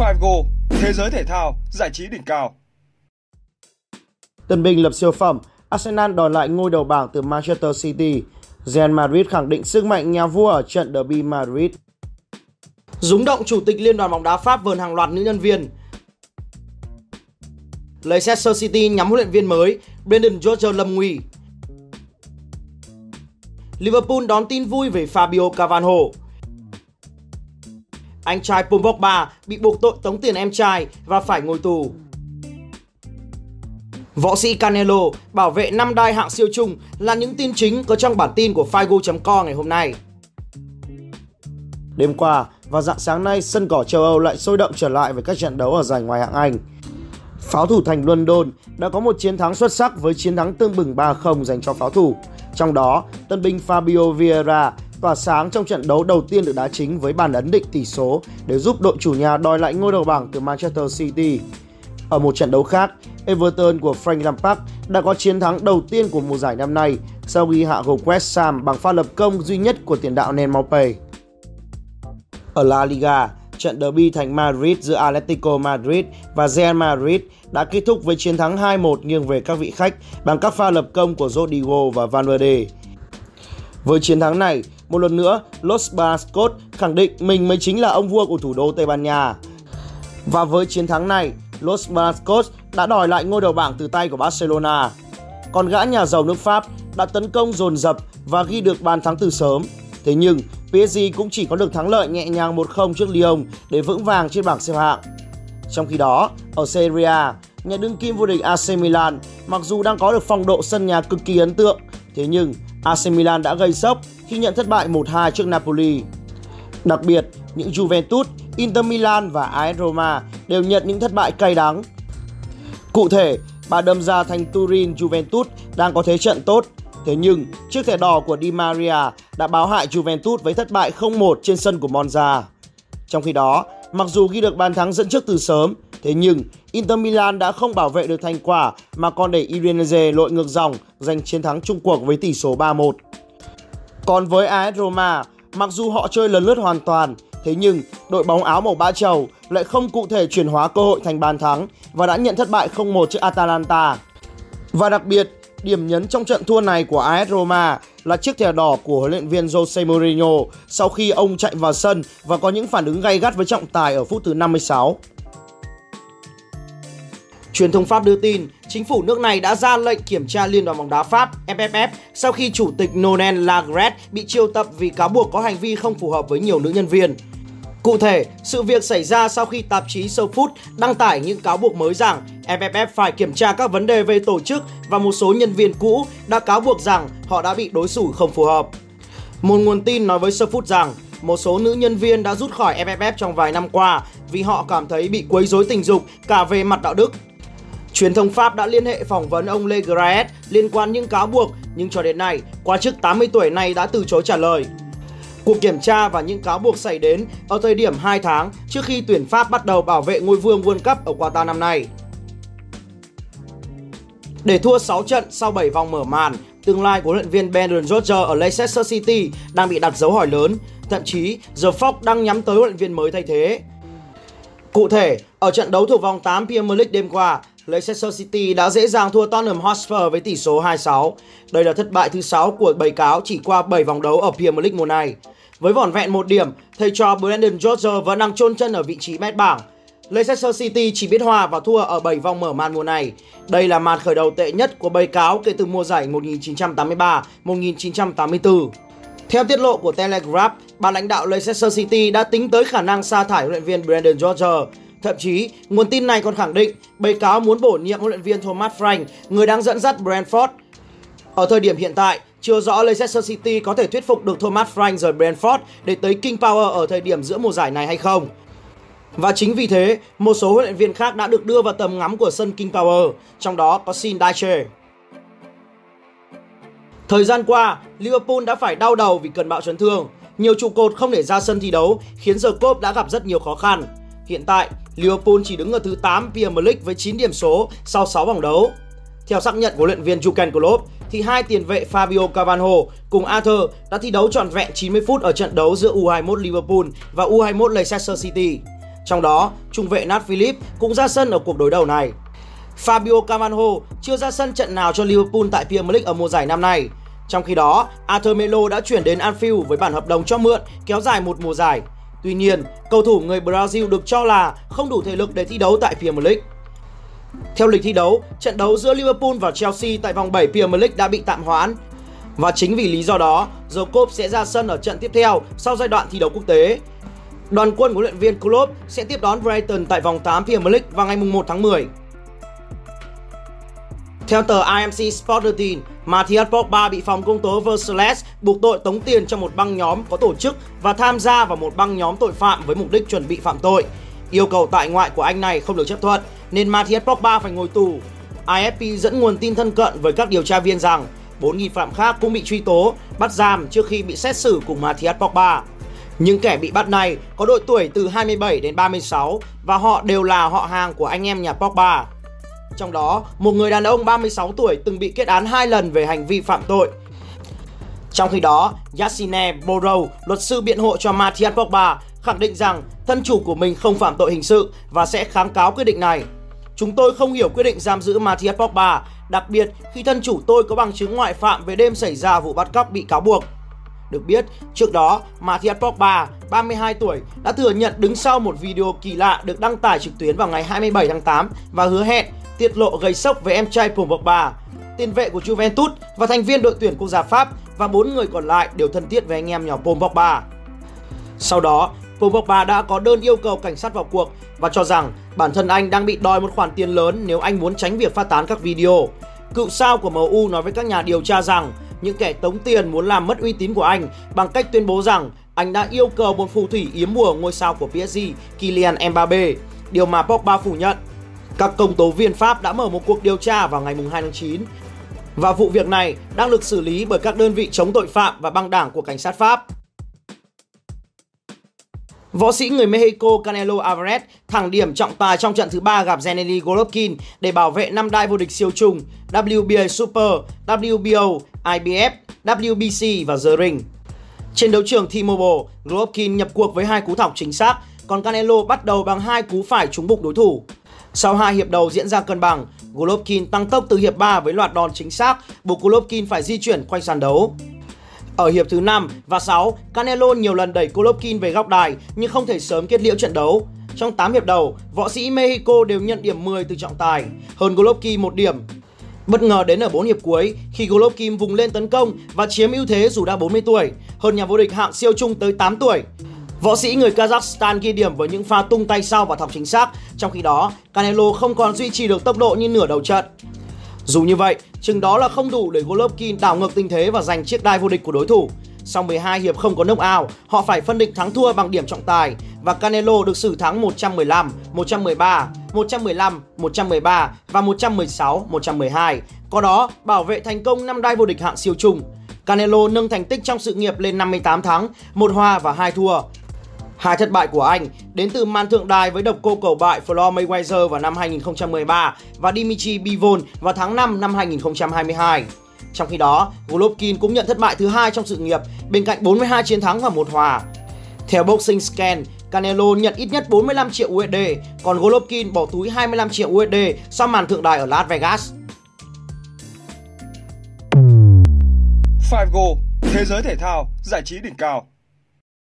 5Go, thế giới thể thao, giải trí đỉnh cao. Tân binh lập siêu phẩm, Arsenal đòi lại ngôi đầu bảng từ Manchester City. Real Madrid khẳng định sức mạnh nhà vua ở trận derby Madrid. Dúng động chủ tịch Liên đoàn bóng đá Pháp vờn hàng loạt nữ nhân viên. Leicester City nhắm huấn luyện viên mới, Brendan Rodgers lâm nguy. Liverpool đón tin vui về Fabio Carvalho. Anh trai Paul Pogba bị buộc tội tống tiền em trai và phải ngồi tù. Võ sĩ Canelo bảo vệ năm đai hạng siêu trung là những tin chính có trong bản tin của Figo.com ngày hôm nay. Đêm qua và dạng sáng nay, sân cỏ châu Âu lại sôi động trở lại với các trận đấu ở giải ngoài hạng Anh. Pháo thủ thành London đã có một chiến thắng xuất sắc với chiến thắng tương bừng 3-0 dành cho pháo thủ. Trong đó, tân binh Fabio Vieira tỏa sáng trong trận đấu đầu tiên được đá chính với bàn ấn định tỷ số để giúp đội chủ nhà đòi lại ngôi đầu bảng từ Manchester City. Ở một trận đấu khác, Everton của Frank Lampard đã có chiến thắng đầu tiên của mùa giải năm nay sau khi hạ gục West Ham bằng pha lập công duy nhất của tiền đạo Nen Maupay. Ở La Liga, trận derby thành Madrid giữa Atletico Madrid và Real Madrid đã kết thúc với chiến thắng 2-1 nghiêng về các vị khách bằng các pha lập công của Rodrigo và Valverde. Với chiến thắng này, một lần nữa, Los Barcos khẳng định mình mới chính là ông vua của thủ đô Tây Ban Nha. Và với chiến thắng này, Los Barcos đã đòi lại ngôi đầu bảng từ tay của Barcelona. Còn gã nhà giàu nước Pháp đã tấn công dồn dập và ghi được bàn thắng từ sớm. Thế nhưng, PSG cũng chỉ có được thắng lợi nhẹ nhàng 1-0 trước Lyon để vững vàng trên bảng xếp hạng. Trong khi đó, ở Serie A, nhà đương kim vô địch AC Milan mặc dù đang có được phong độ sân nhà cực kỳ ấn tượng, thế nhưng AC Milan đã gây sốc khi nhận thất bại 1-2 trước Napoli. Đặc biệt, những Juventus, Inter Milan và AS Roma đều nhận những thất bại cay đắng. Cụ thể, bà đâm ra thành Turin Juventus đang có thế trận tốt Thế nhưng, chiếc thẻ đỏ của Di Maria đã báo hại Juventus với thất bại 0-1 trên sân của Monza. Trong khi đó, mặc dù ghi được bàn thắng dẫn trước từ sớm, thế nhưng Inter Milan đã không bảo vệ được thành quả mà còn để Udinese lội ngược dòng giành chiến thắng chung cuộc với tỷ số 3-1. Còn với AS Roma, mặc dù họ chơi lần lướt hoàn toàn, thế nhưng đội bóng áo màu bã trầu lại không cụ thể chuyển hóa cơ hội thành bàn thắng và đã nhận thất bại 0-1 trước Atalanta. Và đặc biệt, Điểm nhấn trong trận thua này của AS Roma là chiếc thẻ đỏ của huấn luyện viên Jose Mourinho sau khi ông chạy vào sân và có những phản ứng gay gắt với trọng tài ở phút thứ 56. Truyền thông Pháp đưa tin, chính phủ nước này đã ra lệnh kiểm tra Liên đoàn bóng đá Pháp FFF sau khi chủ tịch Nonen Lagret bị triệu tập vì cáo buộc có hành vi không phù hợp với nhiều nữ nhân viên. Cụ thể, sự việc xảy ra sau khi tạp chí SoFood đăng tải những cáo buộc mới rằng FFF phải kiểm tra các vấn đề về tổ chức và một số nhân viên cũ đã cáo buộc rằng họ đã bị đối xử không phù hợp. Một nguồn tin nói với SoFood rằng một số nữ nhân viên đã rút khỏi FFF trong vài năm qua vì họ cảm thấy bị quấy rối tình dục cả về mặt đạo đức. Truyền thông Pháp đã liên hệ phỏng vấn ông Le Graet liên quan những cáo buộc, nhưng cho đến nay, quan chức 80 tuổi này đã từ chối trả lời. Cuộc kiểm tra và những cáo buộc xảy đến ở thời điểm 2 tháng trước khi tuyển Pháp bắt đầu bảo vệ ngôi vương World Cup ở Qatar năm nay. Để thua 6 trận sau 7 vòng mở màn, tương lai của huấn luyện viên Brendan Rodgers ở Leicester City đang bị đặt dấu hỏi lớn. Thậm chí, The Fox đang nhắm tới huấn luyện viên mới thay thế. Cụ thể, ở trận đấu thuộc vòng 8 Premier League đêm qua, Leicester City đã dễ dàng thua Tottenham Hotspur với tỷ số 2-6. Đây là thất bại thứ 6 của bầy cáo chỉ qua 7 vòng đấu ở Premier League mùa này. Với vỏn vẹn một điểm, thầy trò Brendan Rodgers vẫn đang chôn chân ở vị trí mét bảng. Leicester City chỉ biết hòa và thua ở 7 vòng mở màn mùa này. Đây là màn khởi đầu tệ nhất của bầy cáo kể từ mùa giải 1983-1984. Theo tiết lộ của Telegraph, ban lãnh đạo Leicester City đã tính tới khả năng sa thải huấn luyện viên Brendan Rodgers. Thậm chí, nguồn tin này còn khẳng định bầy cáo muốn bổ nhiệm huấn luyện viên Thomas Frank, người đang dẫn dắt Brentford. Ở thời điểm hiện tại, chưa rõ Leicester City có thể thuyết phục được Thomas Frank rời Brentford để tới King Power ở thời điểm giữa mùa giải này hay không. Và chính vì thế, một số huấn luyện viên khác đã được đưa vào tầm ngắm của sân King Power, trong đó có Sin Dyche. Thời gian qua, Liverpool đã phải đau đầu vì cần bạo chấn thương. Nhiều trụ cột không để ra sân thi đấu khiến The Cop đã gặp rất nhiều khó khăn. Hiện tại, Liverpool chỉ đứng ở thứ 8 Premier League với 9 điểm số sau 6 vòng đấu. Theo xác nhận của luyện viên Jurgen Klopp, thì hai tiền vệ Fabio Cavanho cùng Arthur đã thi đấu trọn vẹn 90 phút ở trận đấu giữa U21 Liverpool và U21 Leicester City. Trong đó, trung vệ Nat Philip cũng ra sân ở cuộc đối đầu này. Fabio Cavanho chưa ra sân trận nào cho Liverpool tại Premier League ở mùa giải năm nay. Trong khi đó, Arthur Melo đã chuyển đến Anfield với bản hợp đồng cho mượn kéo dài một mùa giải. Tuy nhiên, cầu thủ người Brazil được cho là không đủ thể lực để thi đấu tại Premier League. Theo lịch thi đấu, trận đấu giữa Liverpool và Chelsea tại vòng 7 Premier League đã bị tạm hoãn. Và chính vì lý do đó, Jacob sẽ ra sân ở trận tiếp theo sau giai đoạn thi đấu quốc tế. Đoàn quân của huấn luyện viên Klopp sẽ tiếp đón Brighton tại vòng 8 Premier League vào ngày 1 tháng 10. Theo tờ IMC Sport đưa tin, Matthias Pogba bị phòng công tố Versailles buộc tội tống tiền cho một băng nhóm có tổ chức và tham gia vào một băng nhóm tội phạm với mục đích chuẩn bị phạm tội. Yêu cầu tại ngoại của anh này không được chấp thuận nên Matthias Pogba phải ngồi tù. AFP dẫn nguồn tin thân cận với các điều tra viên rằng bốn nghi phạm khác cũng bị truy tố, bắt giam trước khi bị xét xử cùng Matthias Pogba. Những kẻ bị bắt này có độ tuổi từ 27 đến 36 và họ đều là họ hàng của anh em nhà Pogba. Trong đó, một người đàn ông 36 tuổi từng bị kết án hai lần về hành vi phạm tội. Trong khi đó, Yassine Borough, luật sư biện hộ cho Matthias Pogba, khẳng định rằng thân chủ của mình không phạm tội hình sự và sẽ kháng cáo quyết định này. Chúng tôi không hiểu quyết định giam giữ Matthias Pogba, đặc biệt khi thân chủ tôi có bằng chứng ngoại phạm về đêm xảy ra vụ bắt cóc bị cáo buộc. Được biết, trước đó, Matthias Pogba, 32 tuổi, đã thừa nhận đứng sau một video kỳ lạ được đăng tải trực tuyến vào ngày 27 tháng 8 và hứa hẹn tiết lộ gây sốc với em trai Paul Pogba, tiền vệ của Juventus và thành viên đội tuyển quốc gia Pháp và bốn người còn lại đều thân thiết với anh em nhỏ Paul Pogba. Sau đó, Paul Pogba đã có đơn yêu cầu cảnh sát vào cuộc và cho rằng bản thân anh đang bị đòi một khoản tiền lớn nếu anh muốn tránh việc phát tán các video. Cựu sao của MU nói với các nhà điều tra rằng những kẻ tống tiền muốn làm mất uy tín của anh bằng cách tuyên bố rằng anh đã yêu cầu một phù thủy yếm bùa ngôi sao của PSG Kylian Mbappe, điều mà Pogba phủ nhận. Các công tố viên Pháp đã mở một cuộc điều tra vào ngày 2 tháng 9 và vụ việc này đang được xử lý bởi các đơn vị chống tội phạm và băng đảng của cảnh sát Pháp. Võ sĩ người Mexico Canelo Alvarez thẳng điểm trọng tài trong trận thứ ba gặp Gennady Golovkin để bảo vệ năm đai vô địch siêu trùng WBA Super, WBO, IBF, WBC và The Ring. Trên đấu trường T-Mobile, Golovkin nhập cuộc với hai cú thọc chính xác, còn Canelo bắt đầu bằng hai cú phải trúng bụng đối thủ. Sau hai hiệp đầu diễn ra cân bằng, Golovkin tăng tốc từ hiệp 3 với loạt đòn chính xác, buộc Golovkin phải di chuyển quanh sàn đấu. Ở hiệp thứ 5 và 6, Canelo nhiều lần đẩy Golovkin về góc đài nhưng không thể sớm kết liễu trận đấu. Trong 8 hiệp đầu, võ sĩ Mexico đều nhận điểm 10 từ trọng tài, hơn Golovkin một điểm. Bất ngờ đến ở 4 hiệp cuối khi Golovkin vùng lên tấn công và chiếm ưu thế dù đã 40 tuổi, hơn nhà vô địch hạng siêu trung tới 8 tuổi. Võ sĩ người Kazakhstan ghi điểm với những pha tung tay sau và thọc chính xác, trong khi đó Canelo không còn duy trì được tốc độ như nửa đầu trận. Dù như vậy, chừng đó là không đủ để Golovkin đảo ngược tình thế và giành chiếc đai vô địch của đối thủ. Sau 12 hiệp không có knockout, họ phải phân định thắng thua bằng điểm trọng tài và Canelo được xử thắng 115, 113, 115, 113 và 116, 112. Có đó, bảo vệ thành công năm đai vô địch hạng siêu trung. Canelo nâng thành tích trong sự nghiệp lên 58 thắng, một hòa và hai thua. Hai thất bại của anh đến từ màn thượng đài với độc cô cầu bại Floyd Mayweather vào năm 2013 và Dimitri Bivol vào tháng 5 năm 2022. Trong khi đó, Golovkin cũng nhận thất bại thứ hai trong sự nghiệp bên cạnh 42 chiến thắng và một hòa. Theo Boxing Scan, Canelo nhận ít nhất 45 triệu USD, còn Golovkin bỏ túi 25 triệu USD sau màn thượng đài ở Las Vegas. 5Go, thế giới thể thao, giải trí đỉnh cao.